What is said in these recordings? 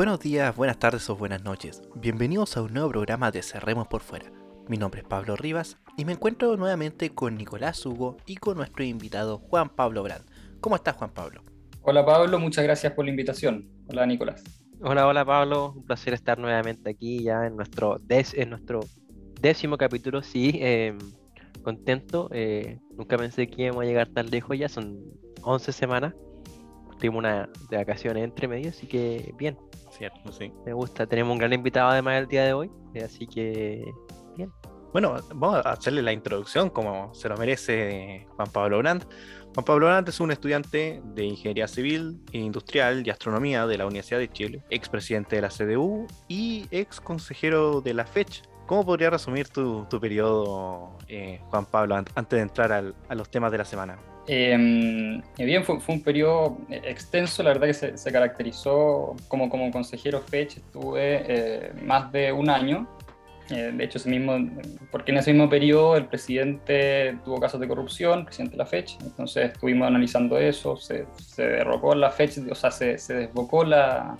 Buenos días, buenas tardes o buenas noches. Bienvenidos a un nuevo programa de Cerremos por Fuera. Mi nombre es Pablo Rivas y me encuentro nuevamente con Nicolás Hugo y con nuestro invitado Juan Pablo Brand. ¿Cómo estás Juan Pablo? Hola Pablo, muchas gracias por la invitación. Hola Nicolás. Hola, hola Pablo, un placer estar nuevamente aquí ya en nuestro, en nuestro décimo capítulo, sí, em, contento, eh, nunca pensé que íbamos a llegar tan lejos ya, son 11 semanas, tuvimos una de vacaciones entre medio, así que bien. Cierto, sí. Me gusta, tenemos un gran invitado además el día de hoy, eh, así que bien. Bueno, vamos a hacerle la introducción como se lo merece Juan Pablo Brandt. Juan Pablo Brandt es un estudiante de Ingeniería Civil, Industrial y Astronomía de la Universidad de Chile, expresidente de la CDU y ex consejero de la FECH. ¿Cómo podría resumir tu, periodo, eh, Juan Pablo, antes de entrar a los temas de la semana? Eh, bien, fue, un periodo extenso, la verdad que se, caracterizó como, como consejero FECH, estuve eh, más de un año. Eh, de hecho, ese mismo, porque en ese mismo periodo el presidente tuvo casos de corrupción, el presidente de la FECH, entonces estuvimos analizando eso, se, se derrocó la FECH, o sea, se, se, desbocó la,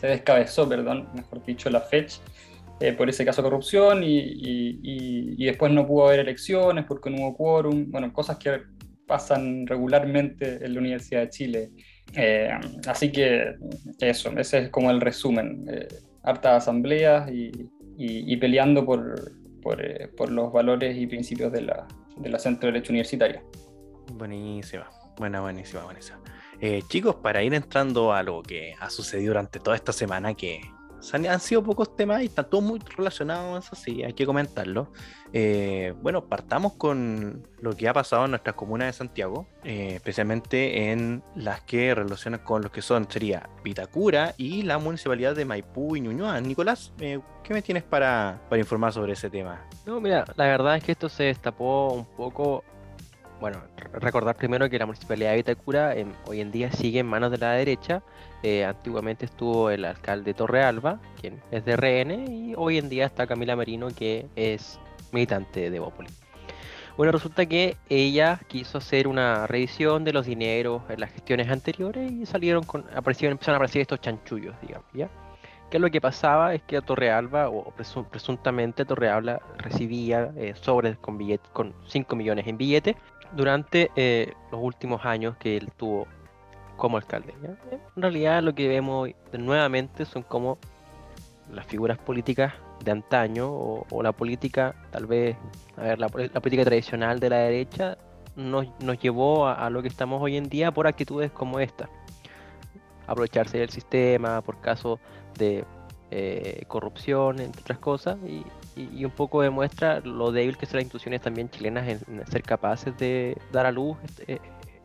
se descabezó, perdón, mejor dicho, la FECH eh, por ese caso de corrupción y, y, y, después no pudo haber elecciones porque no hubo quórum, bueno, cosas que pasan regularmente en la Universidad de Chile. Eh, así que eso, ese es como el resumen. hartas asambleas y, peleando por, eh, por, los valores y principios de la, Centro de Derecho Universitaria. Buenísima, buena, buenísima, buenísima. Eh, chicos, para ir entrando a lo que ha sucedido durante toda esta semana, que han sido pocos temas y están todos muy relacionados, eso sí, hay que comentarlo. Eh, bueno, partamos con lo que ha pasado en nuestras comunas de Santiago, eh, especialmente en las que relacionan con lo que son, sería Vitacura y la municipalidad de Maipú y Ñuñoa. Nicolás, eh, ¿qué me tienes para, para informar sobre ese tema? No, mira, la verdad es que esto se destapó un poco bueno, recordar primero que la municipalidad de Vitacura hoy en día sigue en manos de la derecha. Eh, antiguamente estuvo el alcalde Torrealba, quien es de RN, y hoy en día está Camila Merino, que es militante de Bópoli. Bueno, resulta que ella quiso hacer una revisión de los dineros en las gestiones anteriores y salieron con, aparecieron, empezaron a aparecer estos chanchullos, digamos, ¿ya? Que lo que pasaba es que Torrealba, o presuntamente Torrealba, recibía eh, sobres con, con 5 millones en billetes durante eh, los últimos años que él tuvo como alcalde. En realidad lo que vemos nuevamente son como las figuras políticas de antaño o, la política, tal vez, a ver, la, política tradicional de la derecha nos, llevó a, lo que estamos hoy en día por actitudes como esta. Aprovecharse del sistema por caso de eh, corrupción, entre otras cosas, y, un poco demuestra lo débil que son las instituciones también chilenas en, ser capaces de dar a luz este,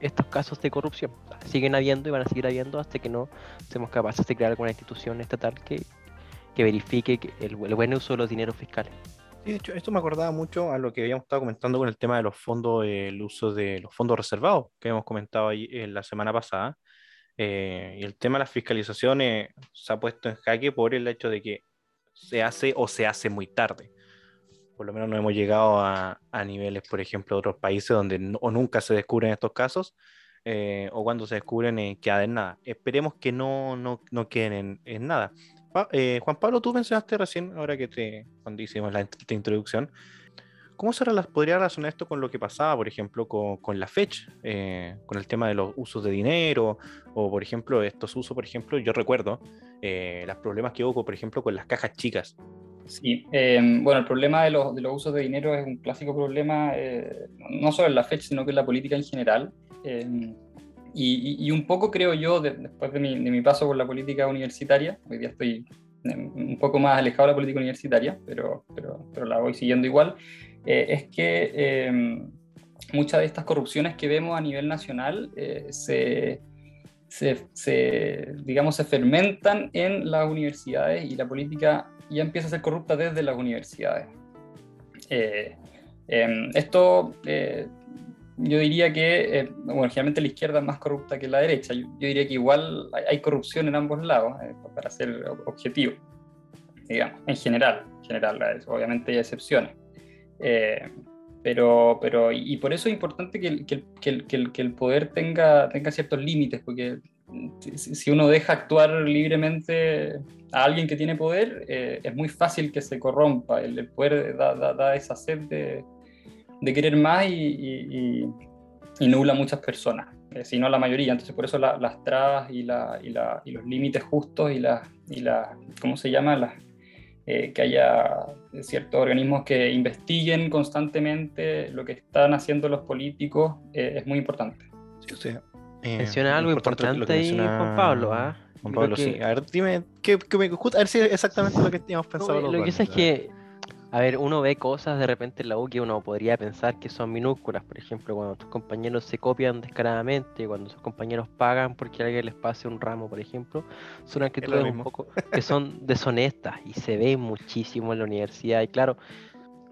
estos casos de corrupción. Siguen habiendo y van a seguir habiendo hasta que no seamos capaces de crear alguna institución estatal que, que verifique el, buen uso de los dineros fiscales. Sí, de hecho, esto me acordaba mucho a lo que habíamos estado comentando con el tema de los fondos, el uso de los fondos reservados que hemos comentado ahí en la semana pasada. Eh, y el tema de las fiscalizaciones se ha puesto en jaque por el hecho de que se hace o se hace muy tarde. Por lo menos no hemos llegado a, a niveles, por ejemplo, de otros países donde o nunca se descubren estos casos, eh, o cuando se descubren eh, queda en nada. Esperemos que no, no, no queden en, nada. Eh, Juan Pablo, tú mencionaste recién, ahora que te, cuando hicimos la, introducción, ¿cómo se podría relacionar esto con lo que pasaba, por ejemplo, con, con la FECH, con el tema de los usos de dinero, o por ejemplo, estos usos, por ejemplo, yo recuerdo los problemas que hubo, por ejemplo, con las cajas chicas. Sí, em, bueno, el problema de los, de los, usos de dinero es un clásico problema, eh, no solo en la fecha, sino que en la política en general. Em, y, y, un poco creo yo, después de mi, de mi, paso por la política universitaria, hoy día estoy em, un poco más alejado de la política universitaria, pero, pero, pero la voy siguiendo igual, eh, es que muchas de estas corrupciones que vemos a nivel nacional eh, se, se, se, digamos, se fermentan en las universidades y la política ya empieza a ser corrupta desde las universidades. Eh, em, esto, eh, yo diría que, eh, bueno, generalmente la izquierda es más corrupta que la derecha. Yo, diría que igual hay, corrupción en ambos lados, para ser objetivo, digamos, en general. En general, obviamente hay excepciones. pero, pero, y, por eso es importante que, que, que, que el, poder tenga, tenga ciertos límites, porque si uno deja actuar libremente a alguien que tiene poder, eh, es muy fácil que se corrompa. El, poder da, esa sed de, de querer más y, y, nubla a muchas personas, eh, si no la mayoría. Entonces, por eso las trabas y, la, y, los límites justos y las, y la, ¿cómo se llama? Eh, que haya ciertos organismos que investiguen constantemente lo que están haciendo los políticos es muy importante. Sí, o sea, Menciona algo importante, ahí, Juan Pablo, ¿ah? Juan Pablo, sí. A ver, dime, ¿qué, me, a ver si es exactamente lo que teníamos pensado. lo que pasa es que, a ver, uno ve cosas de repente en la U que uno podría pensar que son minúsculas. Por ejemplo, cuando tus compañeros se copian descaradamente, cuando sus compañeros pagan porque alguien les pase un ramo, por ejemplo, son actitudes un poco que son deshonestas y se ve muchísimo en la universidad. Y claro,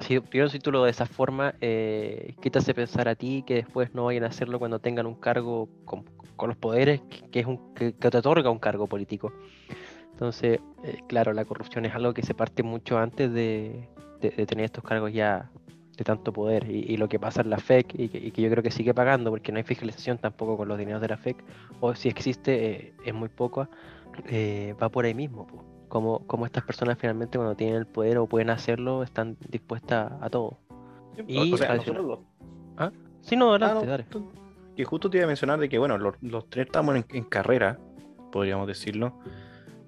si, primero si tú lo de esa forma, eh, ¿qué te hace pensar a ti que después no vayan a hacerlo cuando tengan un cargo con, los poderes que, es un, que, te otorga un cargo político? Entonces, eh, claro, la corrupción es algo que se parte mucho antes de, tener estos cargos ya de tanto poder. Y, lo que pasa en la FEC, y que, yo creo que sigue pagando, porque no hay fiscalización tampoco con los dineros de la FEC, o si existe, eh, es muy poco, va por ahí mismo como, como estas personas finalmente cuando tienen el poder o pueden hacerlo, están dispuestas a todo. y o sea, ¿Ah? Sí, no, adelante, ah, Que justo te iba a mencionar de que, bueno, los, tres estamos en, carrera, podríamos decirlo,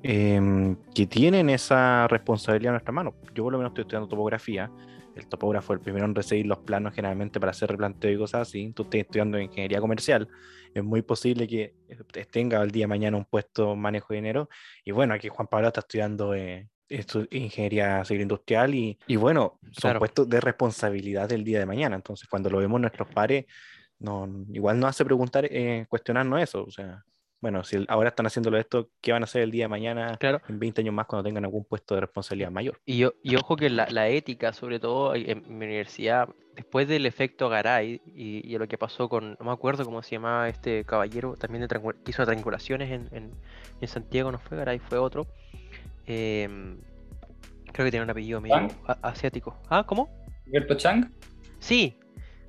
em, que tienen esa responsabilidad en nuestra mano. Yo por lo menos estoy estudiando topografía, el topógrafo es el primero en recibir los planos generalmente para hacer replanteo y cosas así. Tú estás estudiando ingeniería comercial, es muy posible que tenga el día de mañana un puesto manejo de dinero. Y bueno, aquí Juan Pablo está estudiando eh, ingeniería civil industrial y, y bueno, son puestos de responsabilidad del día de mañana. Entonces, cuando lo vemos nuestros pares, no, igual nos hace preguntar, eh, cuestionarnos eso. O sea, bueno, si ahora están haciéndolo esto, ¿qué van a hacer el día de mañana, en 20 años más, cuando tengan algún puesto de responsabilidad mayor? Y, y ojo que la, ética, sobre todo en mi universidad, después del efecto Garay y, lo que pasó con, no me acuerdo cómo se llamaba este caballero, también de que hizo triangulaciones en, en, Santiago, no fue Garay, fue otro. Em, creo que tiene un apellido medio asiático. ¿Ah, cómo? ¿Alberto Chang? Sí,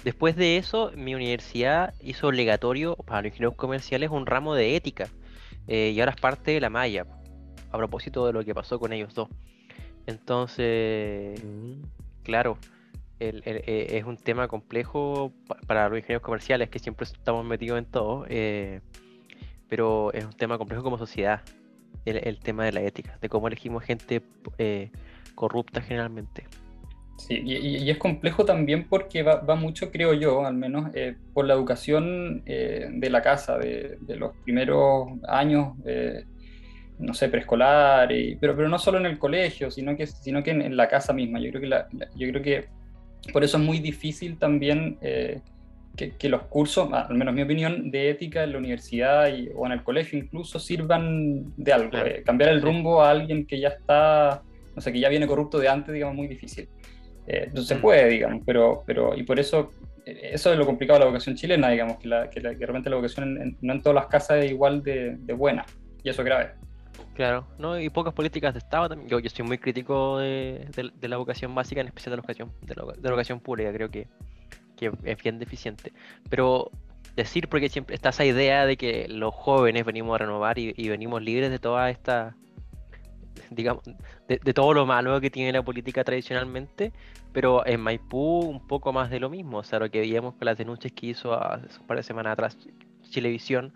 Después de eso, mi universidad hizo obligatorio para los ingenieros comerciales un ramo de ética. Eh, y ahora es parte de la malla, a propósito de lo que pasó con ellos dos. Entonces, claro, eh, es un tema complejo para los ingenieros comerciales, que siempre estamos metidos en todo, eh, pero es un tema complejo como sociedad, el, tema de la ética, de cómo elegimos gente corrupta generalmente. Sí, y, es complejo también porque va, mucho, creo yo, al menos, eh, por la educación eh, de la casa, de, los primeros años, eh, no sé, preescolar, pero, pero no solo en el colegio, sino que, sino que en, la casa misma. Yo creo que, yo creo que por eso es muy difícil también que, los cursos, al menos mi opinión, de ética en la universidad o en el colegio incluso sirvan de algo. cambiar el rumbo a alguien que ya está, no sé, que ya viene corrupto de antes, digamos, muy difícil. Eh, no se mm. puede, digamos, pero, pero y por eso, eso es lo complicado de la vocación chilena, digamos, que, la, que, realmente la vocación no en todas las casas es igual de, buena, y eso es grave. Claro, ¿no? y pocas políticas de Estado también. Yo, yo soy muy crítico de, de, la vocación básica, en especial de la vocación, de la, de la vocación pública, creo que, que es bien deficiente. Pero decir, porque siempre está esa idea de que los jóvenes venimos a renovar y, y venimos libres de toda esta digamos, de, todo lo malo que tiene la política tradicionalmente, pero en Maipú un poco más de lo mismo, o sea, lo que veíamos con las denuncias que hizo hace un par de semanas atrás Chilevisión,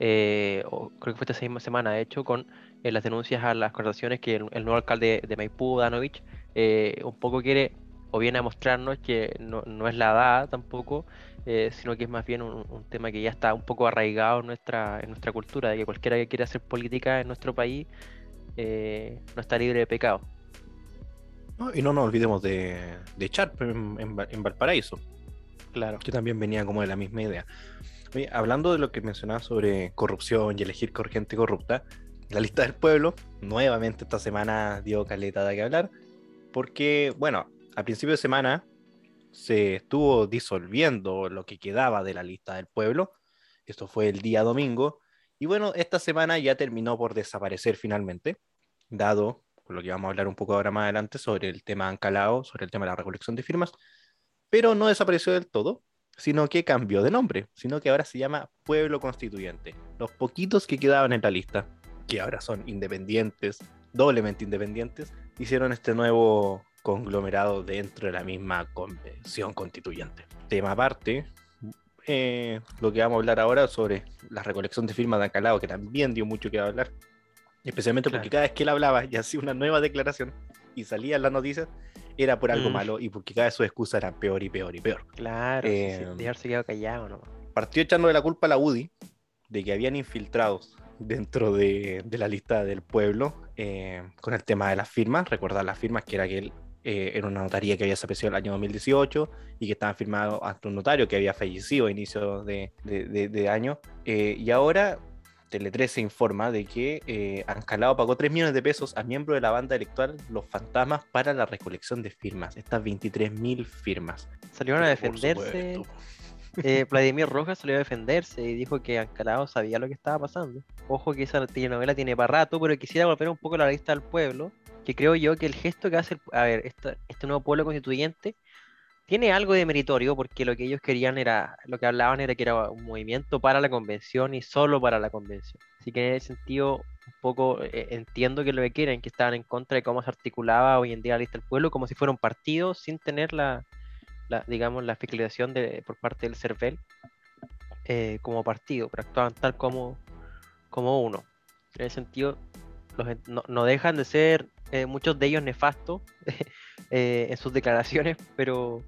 eh, o creo que fue esta misma semana, de hecho, con eh, las denuncias a las corporaciones que el, nuevo alcalde de Maipú, Danovich, eh, un poco quiere o viene a mostrarnos que no, no es la edad tampoco, sino que es más bien un, un, tema que ya está un poco arraigado en nuestra, en nuestra cultura, de que cualquiera que quiera hacer política en nuestro país eh, no está libre de pecado. y no nos olvidemos de, de Charp en, Valparaíso. Claro. Que también venía como de la misma idea. hablando de lo que mencionaba sobre corrupción y elegir gente corrupta, la lista del pueblo, nuevamente esta semana dio caleta de que hablar, porque, bueno, a principio de semana se estuvo disolviendo lo que quedaba de la lista del pueblo. Esto fue el día domingo. Y bueno, esta semana ya terminó por desaparecer finalmente, dado por lo que vamos a hablar un poco ahora más adelante sobre el tema Ancalao, sobre el tema de la recolección de firmas, pero no desapareció del todo. sino que cambió de nombre, sino que ahora se llama Pueblo Constituyente. Los poquitos que quedaban en la lista, que ahora son independientes, doblemente independientes, hicieron este nuevo conglomerado dentro de la misma convención constituyente. Tema aparte, eh, lo que vamos a hablar ahora sobre la recolección de firmas de Ancalado, que también dio mucho que hablar, especialmente porque cada vez que él hablaba y hacía una nueva declaración y salía en las noticias, era por algo Mm. malo y porque cada vez sus excusas eran peor y peor y peor. Claro, sí, sí, Eh, dejarse quedado callado, ¿no? Partió echando de la culpa a la UDI de que habían infiltrados dentro de, de la lista del pueblo eh, con el tema de las firmas. Recordar las firmas que era que él eh, era una notaría que había desaparecido el año 2018 y que estaban firmados ante un notario que había fallecido a inicios de, de- de- de año. Eh, y ahora Tele 13 informa de que eh, Ancalado pagó 3 millones de pesos a miembros de la banda electoral Los Fantasmas para la recolección de firmas, estas 23.000 firmas. Salieron a defenderse. eh, Vladimir Rojas salió a defenderse y dijo que Ancalado sabía lo que estaba pasando. Ojo que esa telenovela tiene para rato, pero quisiera volver un poco a la lista del pueblo, que creo yo que el gesto que hace, el- a ver, esta- este nuevo pueblo constituyente tiene algo de meritorio porque lo que ellos querían era, lo que hablaban era que era un movimiento para la convención y solo para la convención. Así que en ese sentido, un poco eh, entiendo que lo que quieren, que estaban en contra de cómo se articulaba hoy en día la lista del pueblo, como si fuera un partido sin tener la, la, digamos, la fiscalización de, por parte del CERVEL eh, como partido, pero actuaban tal como, como uno. En ese sentido, los no, no dejan de ser eh, muchos de ellos nefastos eh, en sus declaraciones, pero,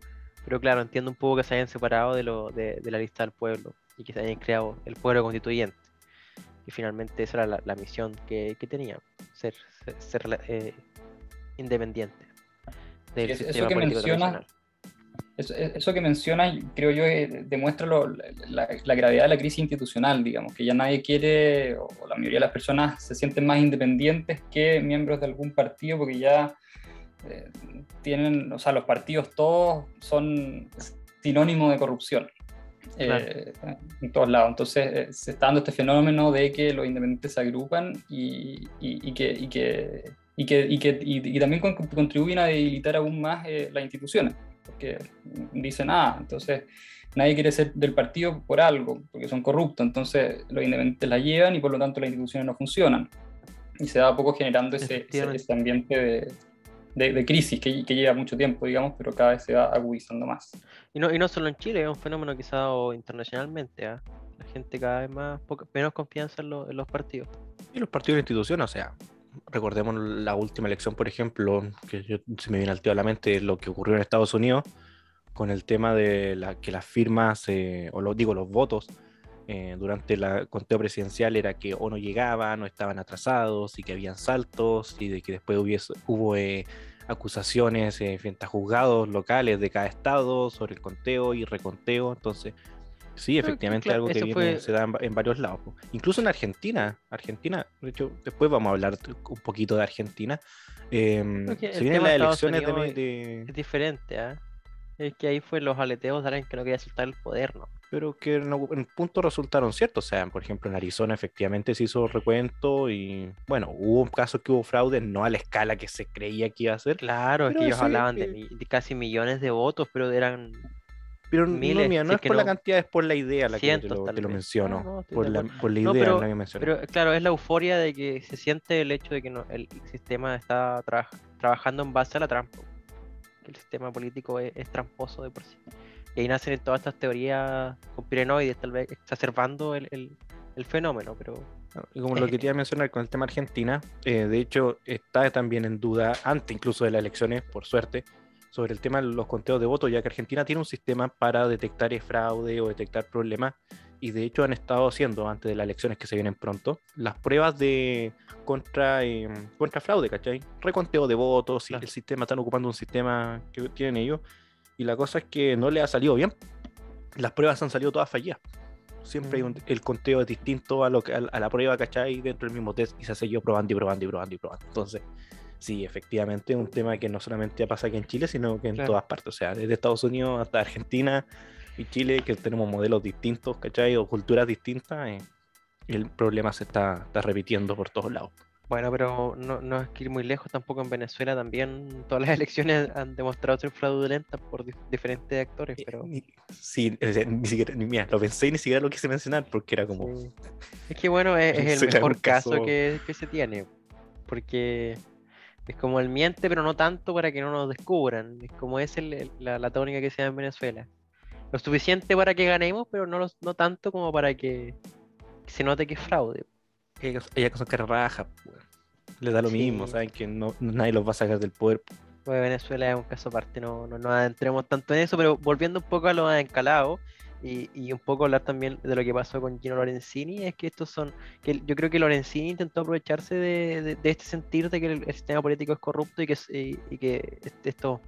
pero claro, entiendo un poco que se hayan separado de, lo, de, de la lista del pueblo y que se hayan creado el pueblo constituyente. Y finalmente esa era la, la misión que, que tenían, ser, ser, ser, eh, independiente del eso sistema que político mencionas. Eso, eso que mencionas, creo yo, eh, demuestra lo- la, la gravedad de la crisis institucional, digamos, que ya nadie quiere, o la mayoría de las personas se sienten más independientes que miembros de algún partido, porque ya eh, tienen, o sea, los partidos todos son sinónimo de corrupción. eh, en todos lados. Entonces eh, se está dando este fenómeno de que los independientes se agrupan y, y- y que, y, que, y, que, y, que- y- y también con- contribuyen a debilitar aún más eh, las instituciones, porque dicen, ah, entonces nadie quiere ser del partido por algo, porque son corruptos, entonces los independientes la llevan y por lo tanto las instituciones no funcionan. Y se va a poco generando ese, ese, Efectivamente. ese ambiente de, de- de crisis que, que lleva mucho tiempo, digamos, pero cada vez se va agudizando más. Y no, y no solo en Chile, es un fenómeno que se ha dado internacionalmente. ¿ah? La gente cada vez más, poca- menos confianza en, lo- en los partidos. Y los partidos de institución, o sea, recordemos la última elección, por ejemplo, que se me viene al tío a la mente lo que ocurrió en Estados Unidos con el tema de que las firmas, eh, o lo, digo, los votos eh, durante el conteo presidencial era que o no llegaban o estaban atrasados y que habían saltos y de que después hubiese, hubo eh, acusaciones eh, frente a juzgados locales de cada estado sobre el conteo y reconteo. Entonces, sí, efectivamente claro, algo que viene- fue- se da en, en varios lados. Incluso en Argentina, Argentina, de hecho, después vamos a hablar un poquito de Argentina. que se vienen las de elecciones de, de- Es diferente, ¿ah? Es que ahí fue los aleteos de alguien que no quería soltar el poder, ¿no? pero que en, en punto resultaron ciertos. O sea, por ejemplo, en Arizona efectivamente se hizo recuento y, bueno, hubo casos que hubo fraude, no a la escala que se creía que iba a ser. Claro, es que ellos hablaban de, que- mi- de casi millones de votos, pero eran Pero miles, no, mira, no si es que por la no, cantidad, es por la idea la que te cientos lo, te lo menciono. No, no, por, la, por la idea pero- la que mencioné. Pero claro, es la euforia de que se siente el hecho de que el sistema está tra- trabajando en base a la trampa. Que el sistema político es, es tramposo de por sí. Y ahí nacen todas estas teorías conspiranoides, tal vez exacerbando el, el- el fenómeno, pero Y como lo que te iba a mencionar con el tema Argentina, eh, de hecho está también en duda, antes incluso de las elecciones, por suerte, sobre el tema de los conteos de votos, ya que Argentina tiene un sistema para detectar el fraude o detectar problemas, y de hecho han estado haciendo, antes de las elecciones que se vienen pronto, las pruebas de contra, eh, contra fraude, ¿cachai? Reconteo de votos, Claro. el sistema, están ocupando un sistema que tienen ellos, y la cosa es que no le ha salido bien. Las pruebas han salido todas fallidas. Siempre hay un- Mm. el conteo es distinto a, lo a, a la prueba, ¿cachai? Dentro del mismo test y se hace yo probando y probando y probando y probando. Entonces, sí, efectivamente es un tema que no solamente pasa aquí en Chile, sino que en Claro. todas partes. O sea, desde Estados Unidos hasta Argentina y Chile, que tenemos modelos distintos, ¿cachai? O culturas distintas, eh, el problema se está, está repitiendo por todos lados. Bueno, pero no, no es que ir muy lejos tampoco en Venezuela también todas las elecciones han demostrado ser fraudulentas por dif- diferentes actores, pero Ni- Sí, ni siquiera, ni, mira, lo pensé y ni siquiera lo quise mencionar porque era como, sí. es que bueno, es, es el mejor caso caso- que, que se tiene, porque es como el miente, pero no tanto para que no nos descubran, es como es el- el- la, la tónica que se da en Venezuela. Lo suficiente para que ganemos, pero no, los- no tanto como para que se note que es fraude. ellas son cara raja, pues, les da lo Sí. mismo, saben que no, nadie los va a sacar del poder. De Venezuela es un caso aparte, no, no nos adentremos tanto en eso, pero volviendo un poco a lo de Encalado y, un poco hablar también de lo que pasó con Gino Lorenzini, es que estos son, que yo creo que Lorenzini intentó aprovecharse de, de- este sentir de que el, sistema político es corrupto y que, y, que este- esto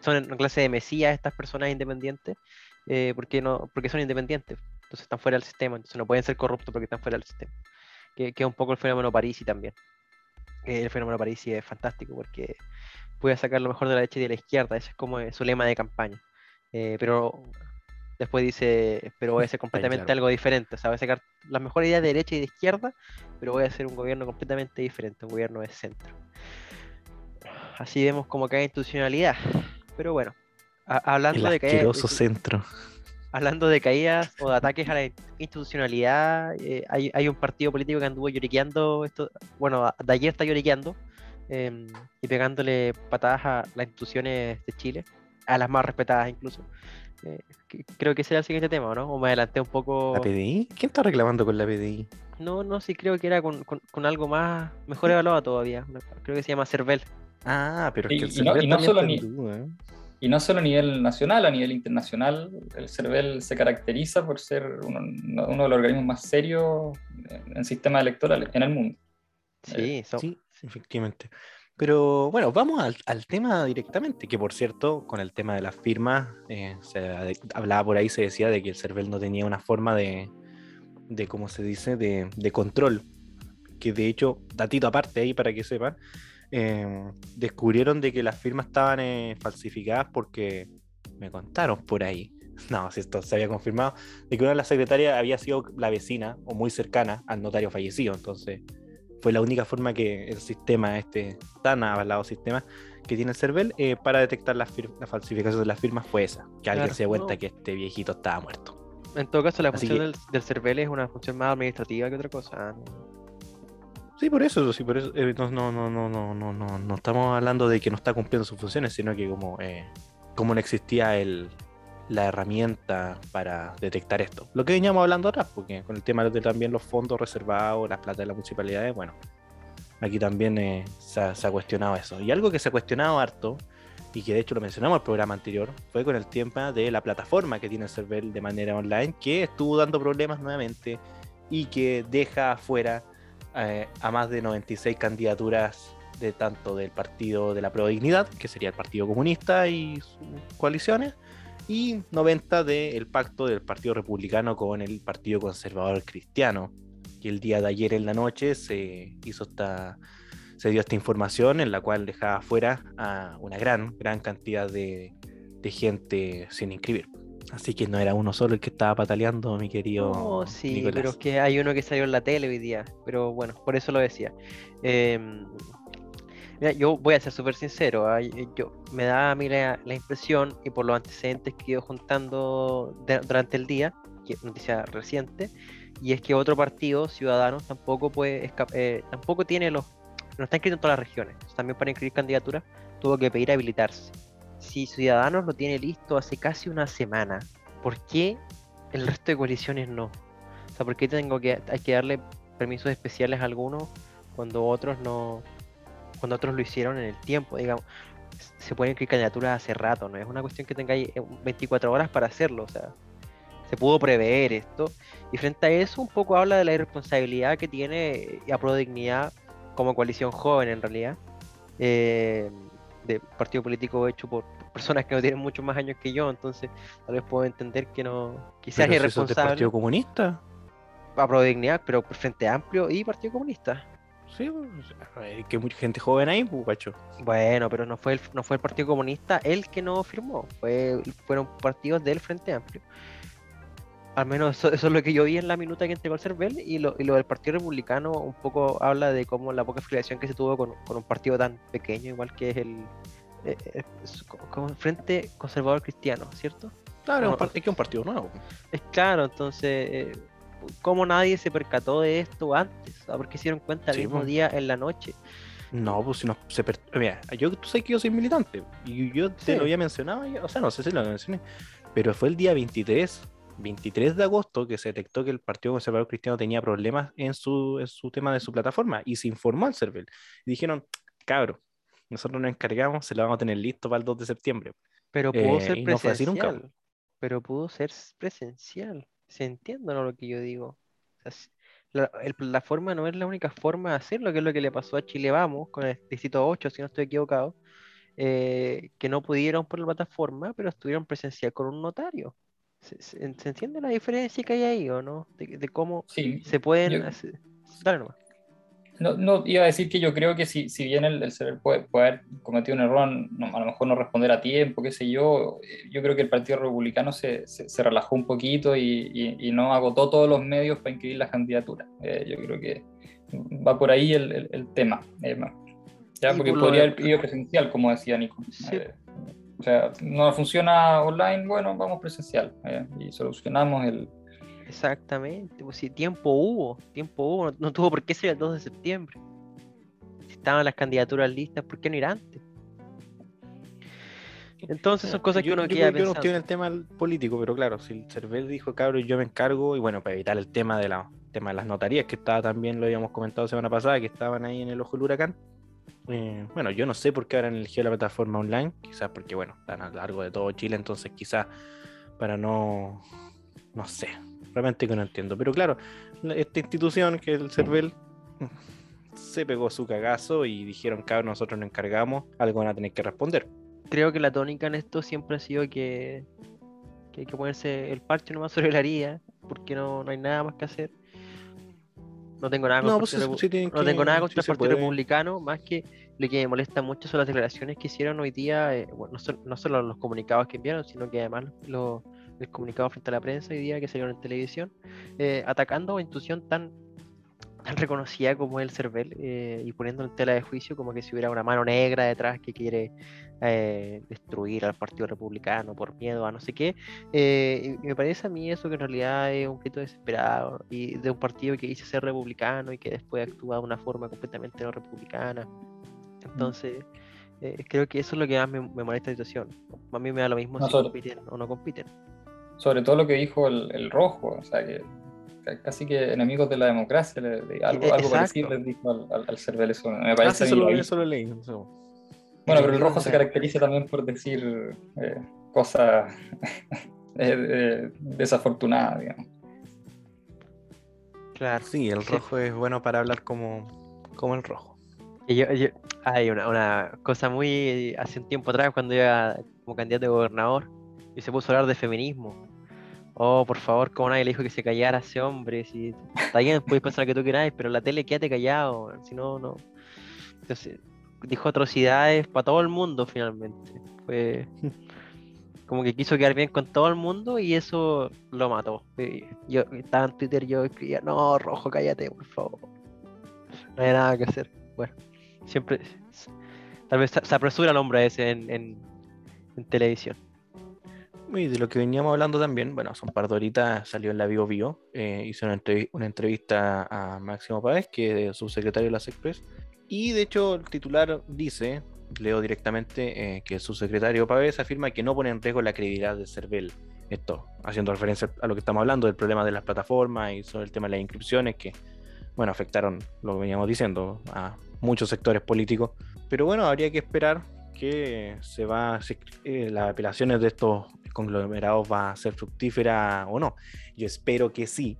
son una clase de mesías estas personas independientes, eh, porque, no, porque son independientes, entonces están fuera del sistema, entonces no pueden ser corruptos porque están fuera del sistema, que, que es un poco el fenómeno Parisi también. Eh, El fenómeno Parisi es fantástico porque puede sacar lo mejor de la derecha y de la izquierda, ese es como su lema de campaña. Eh, pero después dice, pero voy a hacer completamente claro. algo diferente, o sea, voy a sacar las mejores ideas de derecha y de izquierda, pero voy a hacer un gobierno completamente diferente, un gobierno de centro. Así vemos como cae institucionalidad. Pero bueno, hablando El de caída, asqueroso centro. hablando de caídas o de ataques a la in- institucionalidad, eh, hay, hay un partido político que anduvo lloriqueando, esto, bueno, de ayer está lloriqueando em, y pegándole patadas a las instituciones de Chile, a las más respetadas incluso. Eh, creo que ese era el siguiente tema, ¿o ¿no? O me adelanté un poco. ¿La PDI? ¿Quién está reclamando con la PDI? No, no, sí creo que era con, con- con algo más, mejor evaluado todavía. Creo que se llama Cervel. Ah, pero es Y- que el y no- y no solo ni- ¿eh? Y no solo a nivel nacional, a nivel internacional, el CERVEL se caracteriza por ser uno, uno de los organismos más serios en, sistemas electorales en el mundo. Sí, son- Sí, efectivamente. Pero bueno, vamos al, al tema directamente, que por cierto, con el tema de las firmas, eh, se hablaba por ahí, se decía de que el CERVEL no tenía una forma de, de ¿cómo se dice?, de, de control. Que de hecho, datito aparte ahí para que sepan, eh, descubrieron de que las firmas estaban eh, falsificadas porque me contaron por ahí. No, si esto se había confirmado, de que una de las secretarias había sido la vecina o muy cercana al notario fallecido. Entonces, fue la única forma que el sistema, este tan avalado sistema que tiene el CERVEL, eh, para detectar la, la falsificación de las firmas fue esa, que alguien se dé cuenta no. que este viejito estaba muerto. En todo caso, la Así función que- del, del CERVEL es una función más administrativa que otra cosa. ¿no? Sí, por eso, sí, por eso eh, no, no, no, no, no, no, no, no estamos hablando de que no está cumpliendo sus funciones, sino que como, eh, como no existía el, la herramienta para detectar esto. Lo que veníamos hablando atrás, porque con el tema de también los fondos reservados, las plata de las municipalidades, bueno, aquí también eh, se, ha, cuestionado eso. Y algo que se ha cuestionado harto, y que de hecho lo mencionamos en el programa anterior, fue con el tema de la plataforma que tiene el de manera online, que estuvo dando problemas nuevamente y que deja afuera eh, a más de 96 candidaturas de tanto del partido de la Pro Dignidad, que sería el Partido Comunista y sus coaliciones, y 90 del pacto del Partido Republicano con el Partido Conservador Cristiano, que el día de ayer en la noche se hizo esta se dio esta información en la cual dejaba fuera a una gran, gran cantidad de, de gente sin inscribir. Así que no era uno solo el que estaba pataleando, mi querido. No, sí, Nicolás. pero es que hay uno que salió en la tele hoy día. Pero bueno, por eso lo decía. Em, mira, yo voy a ser súper sincero. y- Yo, me da a mí la, la impresión, y por los antecedentes que he ido juntando durante el día, que noticia reciente, y es que otro partido, Ciudadanos, tampoco puede eh, tampoco tiene los. No está inscrito en todas las regiones. También para inscribir candidaturas tuvo que pedir habilitarse. Si Ciudadanos lo tiene listo hace casi una semana, ¿por qué el resto de coaliciones no? O sea, ¿por qué tengo que, hay que darle permisos especiales a algunos cuando otros no, cuando otros lo hicieron en el tiempo, digamos? Se pueden inscribir candidaturas hace rato, no es una cuestión que tengáis eh, 24 horas para hacerlo, o sea, se pudo prever esto. Y frente a eso, un poco habla de la irresponsabilidad que tiene eh, a Pro Dignidad como coalición joven en realidad, eh, de partido político hecho por personas que no tienen muchos más años que yo, entonces tal vez puedo entender que no, quizás es irresponsable Partido Comunista. a Pro Dignidad, pero Frente Amplio y Partido Comunista. Sí, pues, hay que mucha gente joven ahí, pues, guacho. Bueno, pero no fue el, no fue el Partido Comunista el que no firmó, fue, fueron partidos del Frente Amplio. Al menos eso, eso, es lo que yo vi en la minuta que entregó el CERVEL y lo, y lo del Partido Republicano un poco habla de cómo la poca afiliación que se tuvo con, con un partido tan pequeño, igual que es el, eh, eh, como Frente Conservador Cristiano, ¿cierto? Claro, es, que es un partido nuevo. Es claro, entonces, eh, ¿cómo nadie se percató de esto antes? ¿Por qué se dieron cuenta el mismo día en la noche? No, pues si no se Mira, yo, tú sabes que yo soy militante y yo te lo había mencionado, o sea, no sé si lo mencioné, pero fue el día 23, 23 de agosto que se detectó que el Partido Conservador Cristiano tenía problemas en su, en su tema de su plataforma y se informó al CERVEL. Y dijeron, cabro, nosotros nos encargamos, se lo vamos a tener listo para el 2 de septiembre. Pero pudo eh, ser presencial. Pero pudo ser presencial. ¿Se entiende lo que yo digo? la, forma no es la única forma de hacerlo, que es lo que le pasó a Chile Vamos con el distrito 8, si no estoy equivocado, eh, que no pudieron por la plataforma, pero estuvieron presencial con un notario. ¿Se, entiende la diferencia que hay ahí o no? De, cómo se pueden hacer. Dale nomás. No, no, iba a decir que yo creo que si, si bien el, el server puede, haber cometido un error, a lo mejor no responder a tiempo, qué sé yo, eh, yo creo que el Partido Republicano se, se, relajó un poquito y, y, no agotó todos los medios para inscribir las candidaturas. Eh, yo creo que va por ahí el, el, tema. Eh, ya, porque podría haber ido presencial, como decía Nico. o sea, no funciona online, bueno, vamos presencial y solucionamos el, Exactamente, pues si tiempo hubo, tiempo hubo, no, tuvo por qué ser el 2 de septiembre. Si estaban las candidaturas listas, ¿por qué no ir antes? Entonces son cosas que uno pensar. Yo no estoy en el tema político, pero claro, si el Cervel dijo, cabrón, yo me encargo, y bueno, para evitar el tema de, la, tema de las notarías, que estaba también, lo habíamos comentado semana pasada, que estaban ahí en el ojo del huracán. Eh, bueno, yo no sé por qué ahora han elegido la plataforma online, quizás porque, bueno, están a lo largo de todo Chile, entonces quizás para no, no sé, realmente que no entiendo. Pero claro, esta institución que es el CERVEL se pegó su cagazo y dijeron, cabrón, nosotros nos encargamos, algo van a tener que responder. Creo que la tónica en esto siempre ha sido que, hay que ponerse el parche nomás sobre la haría, porque no, no hay nada más que hacer. No tengo nada contra, pues no tengo nada contra el Partido Republicano, más que lo que me molesta mucho son las declaraciones que hicieron hoy día, eh, no, no, solo los comunicados que enviaron, sino que además los, el comunicado frente a la prensa hoy día que salió en televisión, eh, atacando a institución tan, tan reconocida como el CERVEL eh, y poniendo en tela de juicio como que si hubiera una mano negra detrás que quiere eh, destruir al Partido Republicano por miedo a no sé qué. y me parece a mí eso que en realidad es un grito desesperado y de un partido que dice ser republicano y que después actúa de una forma completamente no republicana. Mm. Entonces. creo que eso es lo que más me, molesta la situación. A mí me da lo mismo si compiten o no compiten sobre todo lo que dijo el, rojo, o sea, que casi que enemigos de la democracia, algo, algo parecido les dijo al, al, CERVEL, eso me parece... Ah, leí, Bueno, pero el rojo se caracteriza también por decir eh, cosas eh, desafortunadas, digamos. Claro. Sí, el rojo es bueno para hablar como, como el rojo. hay una, una, cosa muy hace un tiempo atrás cuando iba como candidato de gobernador y se puso a hablar de feminismo oh, por favor, como nadie le dijo que se callara ese hombre, si está bien, puedes pensar lo que tú queráis, pero la tele quédate callado, si no, no. Entonces, dijo atrocidades para todo el mundo finalmente. Fue como que quiso quedar bien con todo el mundo y eso lo mató. Yo estaba en Twitter, yo escribía, no, rojo, cállate, por favor. No hay nada que hacer. Bueno, siempre, tal vez se apresura el hombre ese en, en televisión. Y de lo que veníamos hablando también, bueno, son par de horitas, salió en la Bio Bio, eh, hizo una, entrevista a Máximo Páez, que es subsecretario de las Express, y de hecho el titular dice, leo directamente, eh, que el subsecretario Páez afirma que no pone en riesgo la credibilidad de CERVEL. Esto, haciendo referencia a lo que estamos hablando, del problema de las plataformas y sobre el tema de las inscripciones, que, bueno, afectaron, lo que veníamos diciendo, a muchos sectores políticos. Pero bueno, habría que esperar que se va, eh, las apelaciones de estos conglomerados va a ser fructífera o no. Yo espero que sí,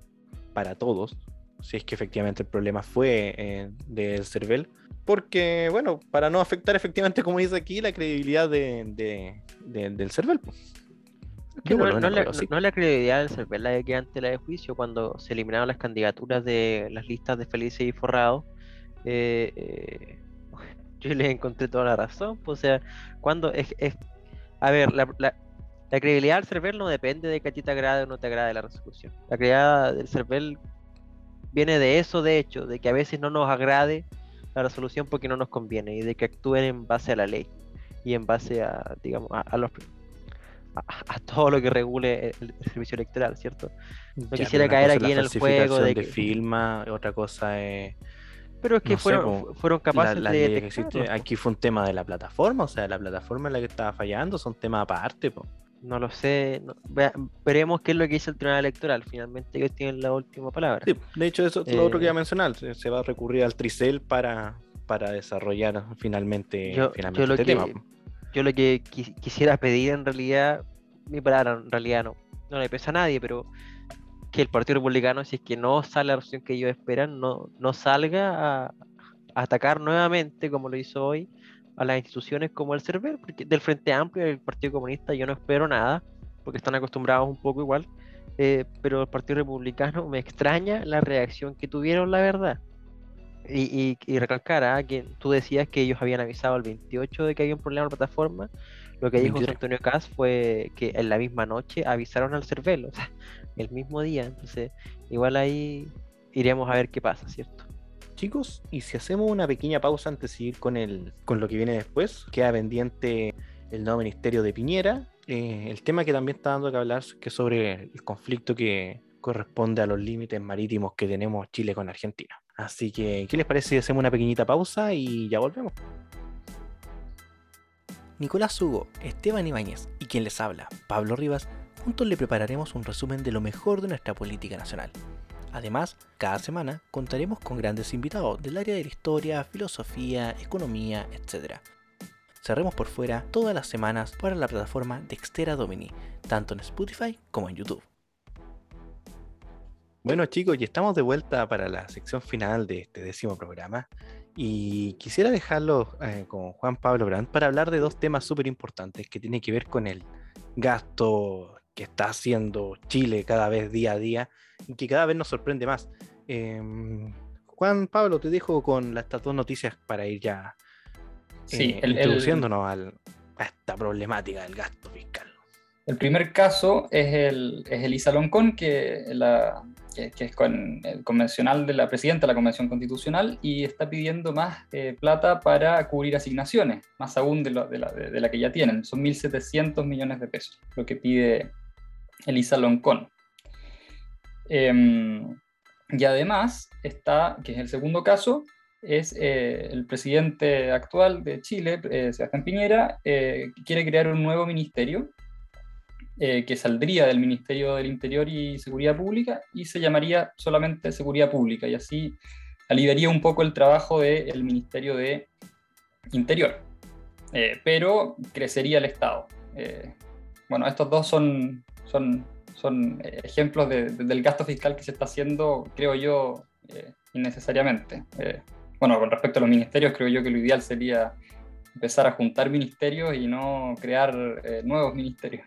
para todos, si es que efectivamente el problema fue eh, del CERVEL, porque, bueno, para no afectar efectivamente, como dice aquí, la credibilidad de, del CERVEL. no, es la, credibilidad del CERVEL la de que ante la de juicio, cuando se eliminaron las candidaturas de las listas de Felices y Forrado, eh, eh, yo les encontré toda la razón. Pues, o sea, cuando es, a ver, la, La credibilidad del CERVEL no depende de que a ti te agrade o no te agrade la resolución. La credibilidad del CERVEL viene de eso, de hecho, de que a veces no nos agrade la resolución porque no nos conviene y de que actúen en base a la ley y en base a, digamos, a, los a, todo lo que regule el, servicio electoral, ¿cierto? No quisiera caer aquí en el juego de que filma, otra cosa es pero es que fueron, fueron capaces de Aquí fue un tema de la plataforma, o sea, la plataforma en la que estaba fallando son temas aparte. No lo sé. veremos qué es lo que dice el Tribunal Electoral. Finalmente ellos tienen la última palabra. de hecho, eso es lo otro que iba a eh, mencionar. Se, va a recurrir al Tricel para, para desarrollar finalmente, yo, finalmente lo este que, tema. Yo lo que quisiera pedir en realidad, mi palabra en realidad no, no le pesa a nadie, pero que el Partido Republicano, si es que no sale la resolución que ellos esperan, no, no salga a, atacar nuevamente, como lo hizo hoy, a las instituciones como el CERVEL, porque del Frente Amplio y el Partido Comunista yo no espero nada, porque están acostumbrados un poco igual, eh, pero el Partido Republicano me extraña la reacción que tuvieron, la verdad. Y, y, recalcar ¿ah? que tú decías que ellos habían avisado el 28 de que había un problema en la plataforma. Lo que dijo José Antonio Cas fue que en la misma noche avisaron al CERVEL. O sea, el mismo día. Entonces, igual ahí iremos a ver qué pasa, ¿cierto? Chicos, y si hacemos una pequeña pausa antes de seguir con, el, con lo que viene después, queda pendiente el nuevo ministerio de Piñera, eh, el tema que también está dando que hablar que sobre el conflicto que corresponde a los límites marítimos que tenemos Chile con Argentina. Así que, ¿qué les parece si hacemos una pequeñita pausa y ya volvemos? Nicolás Hugo, Esteban Ibáñez y quien les habla, Pablo Rivas, juntos le prepararemos un resumen de lo mejor de nuestra política nacional. Además, cada semana contaremos con grandes invitados del área de la historia, filosofía, economía, etc. Cerremos por fuera todas las semanas para la plataforma Dextera Domini, tanto en Spotify como en YouTube. Bueno chicos, y estamos de vuelta para la sección final de este décimo programa. Y quisiera dejarlo eh, con Juan Pablo Brandt para hablar de dos temas súper importantes que tienen que ver con el gasto que está haciendo Chile cada vez día a día y que cada vez nos sorprende más. Em, Juan Pablo, te dejo con estas dos noticias para ir ya sí, eh, introduciéndonos a esta problemática del gasto fiscal. El primer caso es el, es el ISA Loncón, que, la, que, es con, el convencional de la presidenta de la Convención Constitucional y está pidiendo más eh, plata para cubrir asignaciones, más aún de, de, la, de, la, que ya tienen. Son 1.700 millones de pesos, lo que pide Elisa Loncón. Em, y además está, que es el segundo caso, es eh, el presidente actual de Chile, eh, Sebastián Piñera, eh, quiere crear un nuevo ministerio que saldría del Ministerio del Interior y Seguridad Pública y se llamaría solamente Seguridad Pública y así aliviaría un poco el trabajo del Ministerio de Interior, pero crecería el Estado. bueno, estos dos son son, son eh, ejemplos del gasto fiscal que se está haciendo, creo yo, eh, innecesariamente. Eh, bueno, con respecto a los ministerios, creo yo que lo ideal sería empezar a juntar ministerios y no crear nuevos ministerios.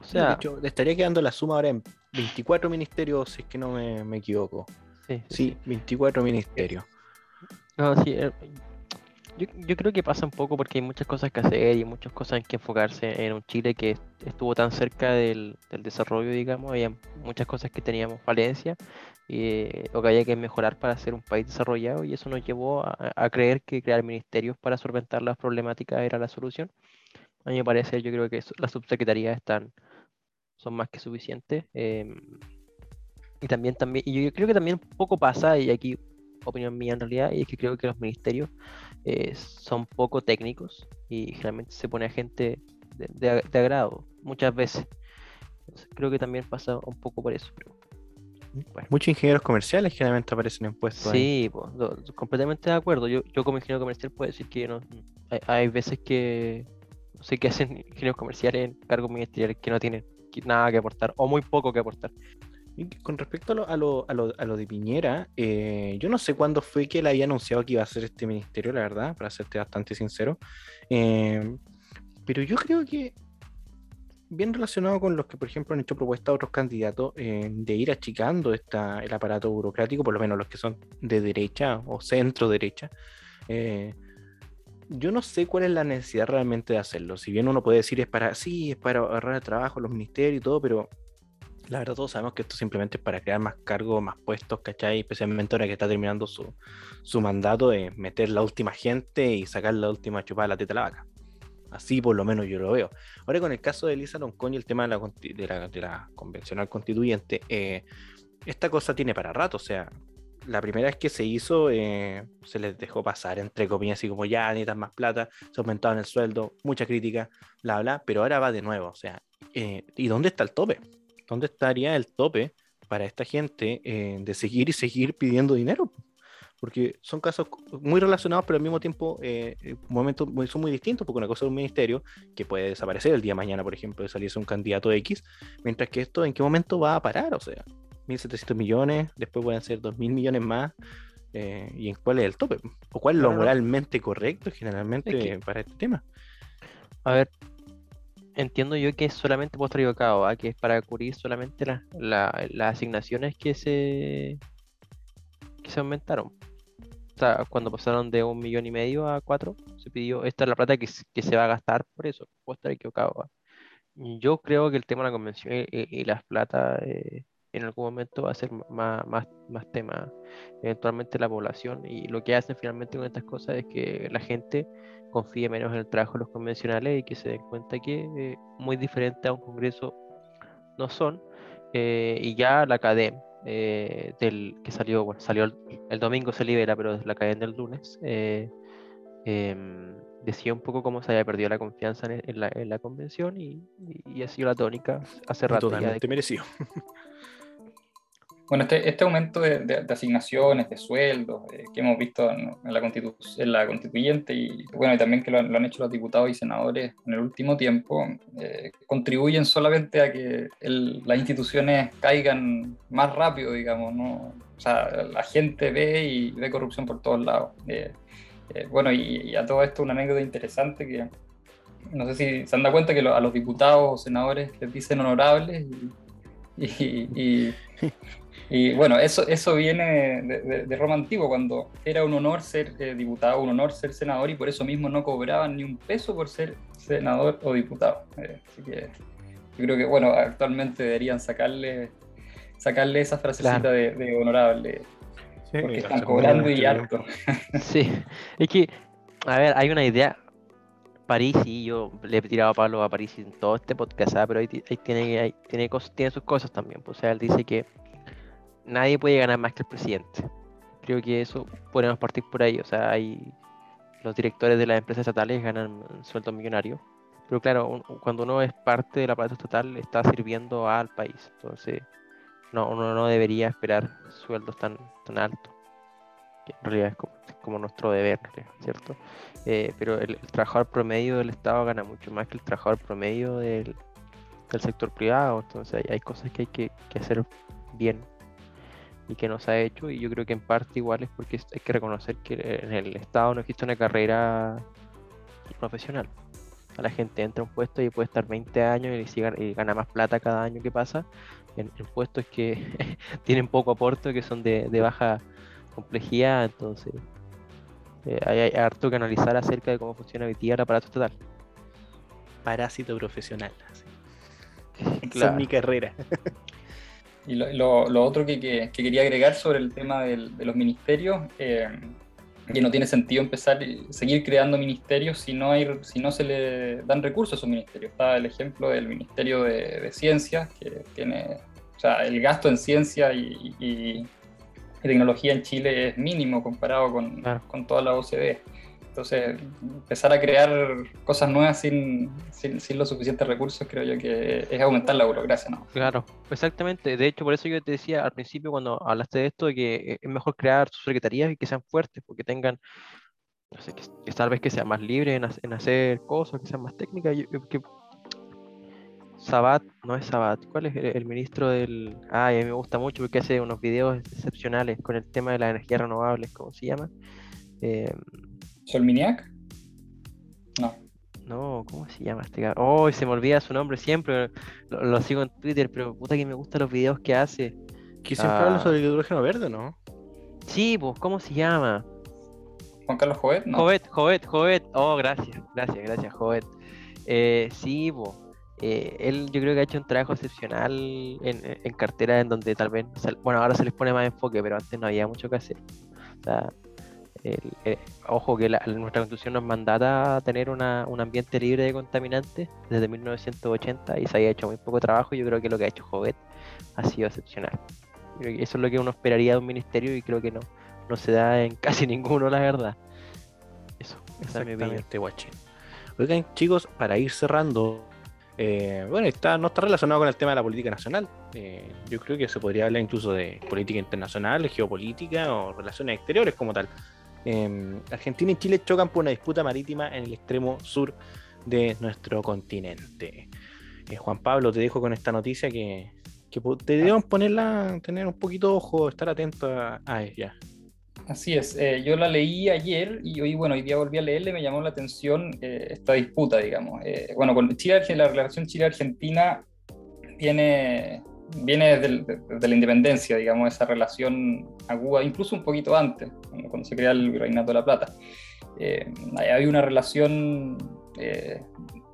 O sea, de le estaría quedando la suma ahora en 24 ministerios, si es que no me, equivoco. Sí, sí, 24 ministerios. No, sí, yo, creo que pasa un poco porque hay muchas cosas que hacer y muchas cosas en que enfocarse en un Chile que estuvo tan cerca del, desarrollo, digamos, había muchas cosas que teníamos falencia y, o que había que mejorar para ser un país desarrollado y eso nos llevó a, creer que crear ministerios para solventar las problemáticas era la solución. A mí me parece, yo creo que las subsecretarías están, son más que suficientes. Em, y también, también, y yo creo que también un poco pasa, y aquí opinión mía en realidad, y es que creo que los ministerios eh, son poco técnicos y generalmente se pone a gente de, agrado muchas veces. creo que también pasa un poco por eso. Muchos ingenieros comerciales generalmente aparecen en puestos. Sí, completamente de acuerdo. Yo, yo como ingeniero comercial puedo decir que no, hay, veces que no sé qué hacen ingenieros comerciales en cargos ministeriales que no tienen nada que aportar o muy poco que aportar con respecto a lo, a lo, de Piñera, eh, yo no sé cuándo fue que él había anunciado que iba a hacer este ministerio, la verdad, para serte bastante sincero. Eh, pero yo creo que, bien relacionado con los que, por ejemplo, han hecho propuestas a otros candidatos eh, de ir achicando esta, el aparato burocrático, por lo menos los que son de derecha o centro derecha, yo no sé cuál es la necesidad realmente de hacerlo. Si bien uno puede decir es para, sí, es para ahorrar trabajo, los ministerios y todo, pero la verdad todos sabemos que esto simplemente para crear más cargos, más puestos, ¿cachai? Especialmente ahora que está terminando su, su mandato de meter la última gente y sacar la última chupada de la teta a la vaca. Así por lo menos yo lo veo. Ahora con el caso de Elisa Loncón y el tema de la, de la, convencional constituyente, eh, esta cosa tiene para rato, o sea, la primera vez que se hizo, eh, se les dejó pasar, entre comillas, así como ya necesitan más plata, se aumentaban el sueldo, mucha crítica, bla, bla, pero ahora va de nuevo, o sea, eh, ¿y dónde está el tope? ¿Dónde estaría el tope para esta gente eh, de seguir y seguir pidiendo dinero? Porque son casos muy relacionados, pero al mismo tiempo momentos muy, son muy distintos, porque una cosa es un ministerio que puede desaparecer el día de mañana, por ejemplo, de salirse un candidato X, mientras que esto en qué momento va a parar, o sea, 1.700 millones, después pueden ser 2.000 millones más. Eh, ¿Y en cuál es el tope? ¿O cuál es lo moralmente correcto generalmente para este tema? A ver, entiendo yo que es solamente postre equivocado, ¿ah? que es para cubrir solamente las asignaciones que se, que se aumentaron. Cuando pasaron de un millón y medio a cuatro, se pidió, esta es la plata que, se va a gastar por eso, puedo estar equivocado. ¿ah? Yo creo que el tema de la convención y, las plata eh, en algún momento va a ser más, más, más tema eventualmente la población y lo que hacen finalmente con estas cosas es que la gente confíe menos en el trabajo de los convencionales y que se den cuenta que eh, muy diferente a un congreso no son eh, y ya la academia eh, del que salió bueno salió el, domingo se libera pero la cadena del lunes em, decía un poco cómo se había perdido la confianza en, la, en la, convención y, y, ha sido la tónica hace rato. Totalmente merecido. Bueno, este, este aumento de, asignaciones, de sueldos, eh, que hemos visto en, la en, la constituyente y bueno, y también que lo, han hecho los diputados y senadores en el último tiempo, eh, contribuyen solamente a que las instituciones caigan más rápido, digamos, ¿no? O sea, la gente ve y ve corrupción por todos lados. Eh, bueno, y, a todo esto una anécdota interesante que no sé si se han dado cuenta que a los diputados o senadores les dicen honorables y bueno, eso, eso viene de, Roma antiguo, cuando era un honor ser eh, diputado, un honor ser senador, y por eso mismo no cobraban ni un peso por ser senador o diputado. Eh, así que yo creo que, bueno, actualmente deberían sacarle, sacarle esa frasecita de, honorable, porque están cobrando y harto. Sí, es que, a ver, hay una idea. París, y yo le he tirado a Pablo a París en todo este podcast, ¿ah? pero ahí, tiene, tiene, cosas, tiene sus cosas también. Pues, o sea, él dice que nadie puede ganar más que el presidente. Creo que eso podemos partir por ahí. O sea, hay los directores de las empresas estatales ganan sueldos millonarios. Pero claro, cuando uno es parte del aparato estatal, está sirviendo al país. Entonces, no, uno no debería esperar sueldos tan, tan altos. Que en realidad es como, nuestro deber, ¿cierto? Eh, pero el, trabajador promedio del Estado gana mucho más que el trabajador promedio del, sector privado. Entonces, hay, hay cosas que hay que, que hacer bien y que no se ha hecho y yo creo que en parte igual es porque hay que reconocer que en el Estado no existe una carrera profesional. A la gente entra a un puesto y puede estar 20 años y, gana más plata cada año que pasa en, puestos que tienen poco aporte, que son de, baja complejidad, entonces eh, hay, harto que analizar acerca de cómo funciona hoy día el aparato estatal. Parásito profesional. Esa es mi carrera. Y lo, lo, otro que, que, quería agregar sobre el tema del, de los ministerios, eh, que no tiene sentido empezar seguir creando ministerios si no, hay, si no se le dan recursos a esos ministerios. Está el ejemplo del Ministerio de, de Ciencias, que tiene, o sea, el gasto en ciencia y, y, tecnología en Chile es mínimo comparado con, con toda la OCDE. Entonces, empezar a crear cosas nuevas sin, sin, los suficientes recursos, creo yo que es aumentar la burocracia, ¿no? Claro, exactamente. De hecho, por eso yo te decía al principio, cuando hablaste de esto, de que es mejor crear sus secretarías y que sean fuertes, porque tengan, no sé, que, tal vez que sean más libres en, hacer cosas, que sean más técnicas. Sabat, no es Sabat, ¿cuál es el, ministro del...? Ah, a mí me gusta mucho porque hace unos videos excepcionales con el tema de las energías renovables, ¿cómo se llama? Eh, ¿Solminiac? No. No, ¿cómo se llama este cabrón? Oh, se me olvida su nombre siempre. Lo, sigo en Twitter, pero puta que me gustan los videos que hace. Que siempre habla ah. sobre el hidrógeno verde, ¿no? Sí, pues, ¿cómo se llama? Juan Carlos Jovet, ¿no? Jovet, Jovet, Jovet. Oh, gracias, gracias, gracias, Jovet. Eh, sí, eh, él yo creo que ha hecho un trabajo excepcional en, en cartera en donde tal vez, bueno, ahora se les pone más enfoque, pero antes no había mucho que hacer. O sea, eh, ojo que nuestra constitución nos mandata tener una, un ambiente libre de contaminantes desde 1980 y se había hecho muy poco trabajo. Yo creo que lo que ha hecho Jovet ha sido excepcional. eso es lo que uno esperaría de un ministerio y creo que no, no se da en casi ninguno, la verdad. Eso, esa es mi opinión. Oigan, chicos, para ir cerrando, eh, bueno, está, no está relacionado con el tema de la política nacional. Eh, yo creo que se podría hablar incluso de política internacional, geopolítica o relaciones exteriores como tal. Em, Argentina y Chile chocan por una disputa marítima en el extremo sur de nuestro continente. Eh, Juan Pablo, te dejo con esta noticia que, te debemos ponerla, tener un poquito de ojo, estar atento a, ella. Así es, eh, yo la leí ayer y hoy, bueno, hoy día volví a leerla y me llamó la atención eh, esta disputa, digamos. bueno, con Chile, la relación Chile-Argentina tiene viene desde, la independencia, digamos, esa relación aguda, incluso un poquito antes, cuando, se crea el Reinato de la Plata. Eh, había una relación eh,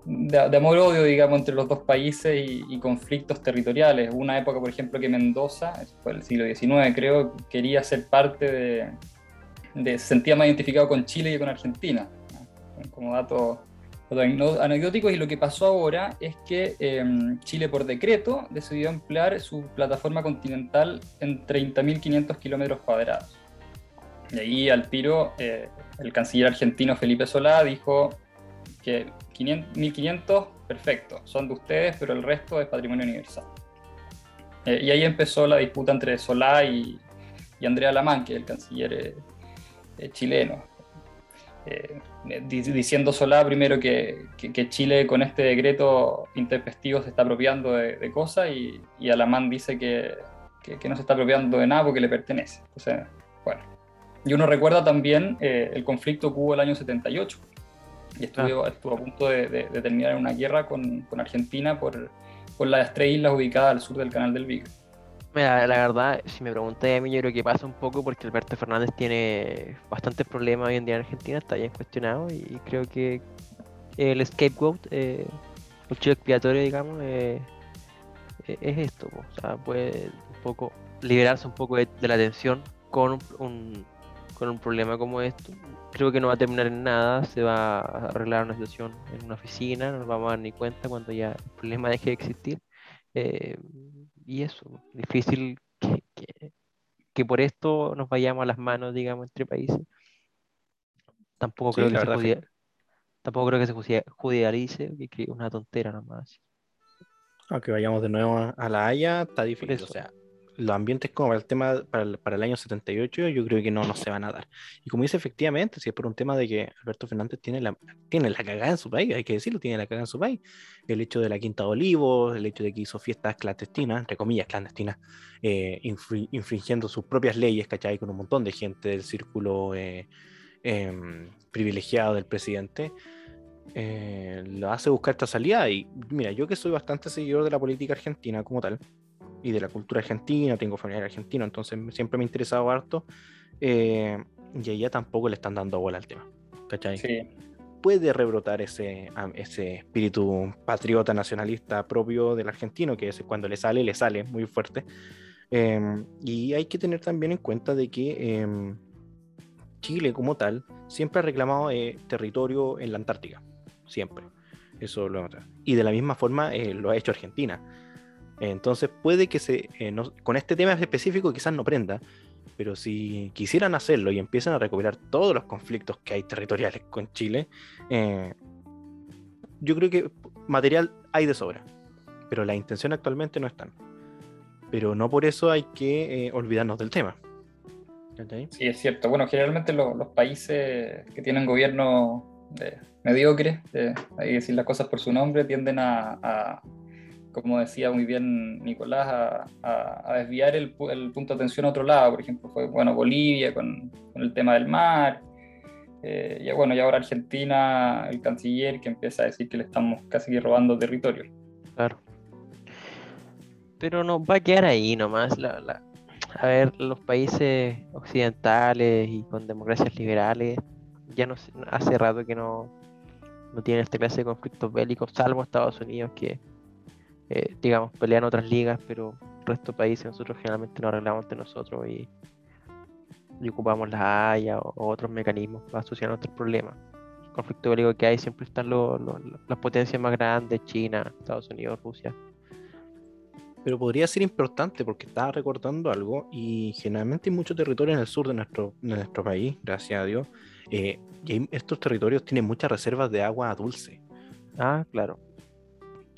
de, amor-odio, digamos, entre los dos países y, conflictos territoriales. Una época, por ejemplo, que Mendoza, fue el siglo XIX, creo, quería ser parte de, de se sentía más identificado con Chile que con Argentina, como dato anecdóticos y lo que pasó ahora es que em, Chile por decreto decidió emplear su plataforma continental en 30.500 kilómetros cuadrados. Y ahí al tiro eh, el canciller argentino Felipe Solá dijo que 1.500, perfecto, son de ustedes, pero el resto es patrimonio universal. Eh, y ahí empezó la disputa entre Solá y, Andrea Lamán, que es el canciller eh, chileno. Eh, diciendo Solá primero que, Chile con este decreto intempestivo se está apropiando de, cosas y, y, Alamán dice que, no se está apropiando de nada porque le pertenece. Entonces, bueno. Y uno recuerda también eh, el conflicto que hubo el año 78 y estuvo, ah. estuvo a punto de, terminar en una guerra con, Argentina por, por las tres islas ubicadas al sur del canal del Beagle. Mira, la verdad, si me pregunté a mí, yo creo que pasa un poco porque Alberto Fernández tiene bastantes problemas hoy en día en Argentina, está bien cuestionado y creo que el scapegoat, eh, el chivo expiatorio, digamos, eh, e-, es esto, puede un poco liberarse un poco de, la tensión con un, con un problema como esto. Creo que no va a terminar en nada, se va a arreglar una situación en una oficina, no nos vamos a dar ni cuenta cuando ya el problema deje de existir. Eh, y eso, difícil que, por esto nos vayamos a las manos, digamos, entre países. Tampoco creo que se tampoco creo que se judicialice, que es una tontera nomás. Aunque vayamos de nuevo a la Haya, está difícil. O sea, los ambientes como para el tema para el, año 78 yo creo que no, no se van a dar. Y como dice efectivamente, si es por un tema de que Alberto Fernández tiene la, tiene la cagada en su país, hay que decirlo, tiene la cagada en su país. El hecho de la Quinta de Olivos, el hecho de que hizo fiestas clandestinas, entre comillas clandestinas, eh, infringiendo sus propias leyes, ¿cachai? Con un montón de gente del círculo eh, em, privilegiado del presidente. Eh, lo hace buscar esta salida y mira, yo que soy bastante seguidor de la política argentina como tal, y de la cultura argentina, tengo familiar argentino, entonces siempre me ha interesado harto. Eh, y ella tampoco le están dando bola al tema. ¿Cachai? Sí. Puede rebrotar ese, ese espíritu patriota nacionalista propio del argentino, que es cuando le sale, le sale muy fuerte. Em, y hay que tener también en cuenta de que em, Chile como tal siempre ha reclamado eh, territorio en la Antártica, siempre. Eso lo Y de la misma forma eh, lo ha hecho Argentina. Entonces puede que se, eh, con este tema específico quizás no prenda, pero si quisieran hacerlo y empiezan a recuperar todos los conflictos que hay territoriales con Chile, eh, yo creo que material hay de sobra, pero la intención actualmente no están. Pero no por eso hay que eh, olvidarnos del tema. Sí, es cierto. Bueno, generalmente los países que tienen gobierno mediocres, hay que decir las cosas por su nombre, tienden a como decía muy bien Nicolás, a, desviar el, punto de atención a otro lado. Por ejemplo, fue bueno, Bolivia con, el tema del mar. Eh, y bueno, y ahora Argentina, el canciller que empieza a decir que le estamos casi robando territorio. Claro. Pero no va a quedar ahí nomás. a ver, los países occidentales y con democracias liberales ya no hace rato que no, no tienen esta clase de conflictos bélicos, salvo Estados Unidos que, eh, digamos, pelean otras ligas, pero el resto de países nosotros generalmente nos arreglamos de nosotros y, ocupamos la Haya o, otros mecanismos para asociar nuestros problemas. El conflicto bélico que hay siempre están las potencias más grandes, China, Estados Unidos, Rusia pero podría ser importante porque estaba recordando algo y generalmente hay mucho territorio en el sur de nuestro, nuestro país, gracias a Dios, eh, y estos territorios tienen muchas reservas de agua dulce. Ah, claro.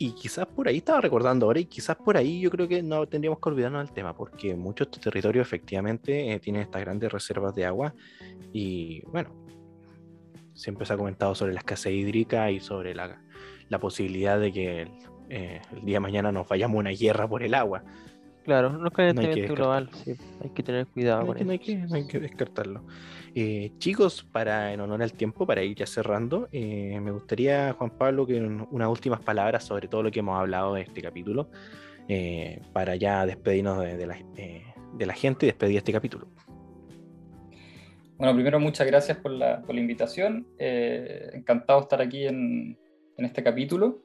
Y quizás por ahí estaba recordando ahora, y quizás por ahí yo creo que no tendríamos que olvidarnos del tema, porque muchos territorios efectivamente eh, tienen estas grandes reservas de agua. Y bueno, siempre se ha comentado sobre la escasez hídrica y sobre la, la posibilidad de que eh, el día de mañana nos vayamos a una guerra por el agua. Claro, no es calentamiento global, sí, hay que tener cuidado con eso. No hay que, descartarlo. Eh, chicos, para en honor al tiempo, para ir ya cerrando, eh, me gustaría, Juan Pablo, que unas últimas palabras sobre todo lo que hemos hablado de este capítulo, para ya despedirnos de, la, de, la, gente y despedir este capítulo. Bueno, primero muchas gracias por la, por la invitación. encantado de estar aquí en, en este capítulo.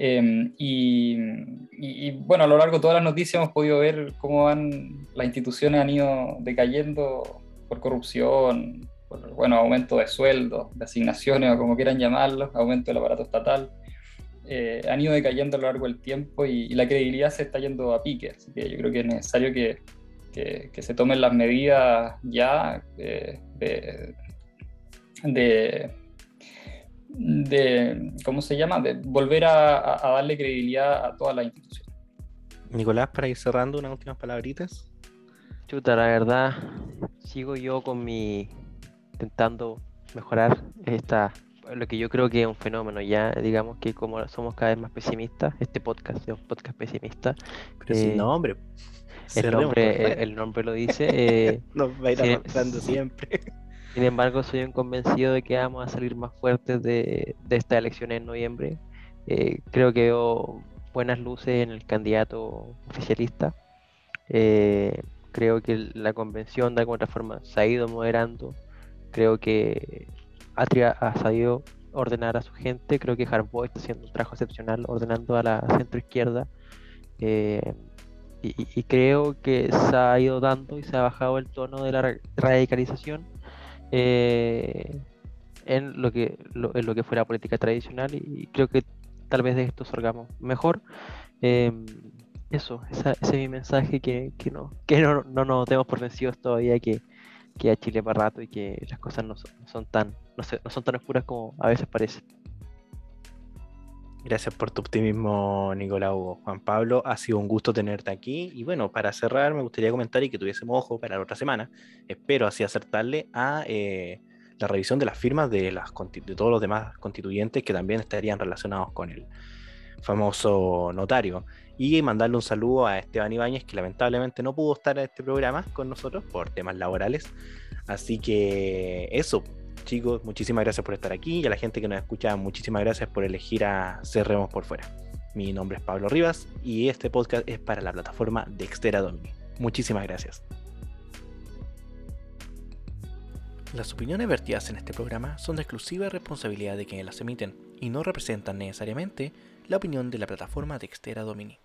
Em, y, bueno, a lo largo de todas las noticias hemos podido ver cómo van, las instituciones han ido decayendo por corrupción, por bueno, aumento de sueldos, de asignaciones o como quieran llamarlo, aumento del aparato estatal. Eh, han ido decayendo a lo largo del tiempo y, la credibilidad se está yendo a pique. Así que yo creo que es necesario que, que, se tomen las medidas ya eh, de de, ¿cómo se llama?, de volver a, darle credibilidad a toda la institución. Nicolás, para ir cerrando, unas últimas palabritas. Chuta, la verdad, sigo yo con mi, intentando mejorar esta, lo que yo creo que es un fenómeno ya, digamos que como somos cada vez más pesimistas, este podcast es un podcast pesimista. Pero sin eh, nombre. El nombre, el, nombre lo dice. Eh, Nos va a ir avanzando siempre. Sin embargo, soy un convencido de que vamos a salir más fuertes de, de esta elección en noviembre. Eh, creo que veo buenas luces en el candidato oficialista. Eh, creo que la convención de alguna forma se ha ido moderando. Creo que Atria ha sabido ordenar a su gente. Creo que Harbaugh está haciendo un trabajo excepcional ordenando a la centro izquierda. Eh, y, creo que se ha ido dando y se ha bajado el tono de la radicalización eh, en, lo que, en lo que fue la política tradicional y creo que tal vez de esto salgamos mejor. Em, eso, ese es mi mensaje, que, que, no, que no, no nos demos por vencidos todavía, que, que a Chile para rato y que las cosas no son, no son tan, no, no son tan oscuras como a veces parece. Gracias por tu optimismo, Nicolás Hugo. Juan Pablo, ha sido un gusto tenerte aquí. Y bueno, para cerrar, me gustaría comentar y que tuviésemos ojo para la otra semana. Espero así acertarle a eh, la revisión de las firmas de, las, de todos los demás constituyentes que también estarían relacionados con el famoso notario. Y mandarle un saludo a Esteban Ibáñez, que lamentablemente no pudo estar en este programa con nosotros por temas laborales. Así que eso, chicos, muchísimas gracias por estar aquí y a la gente que nos escucha, muchísimas gracias por elegir a Cerremos por Fuera. Mi nombre es Pablo Rivas y este podcast es para la plataforma Dextera Domini. Muchísimas gracias. Las opiniones vertidas en este programa son de exclusiva responsabilidad de quienes las emiten y no representan necesariamente la opinión de la plataforma Dextera Domini.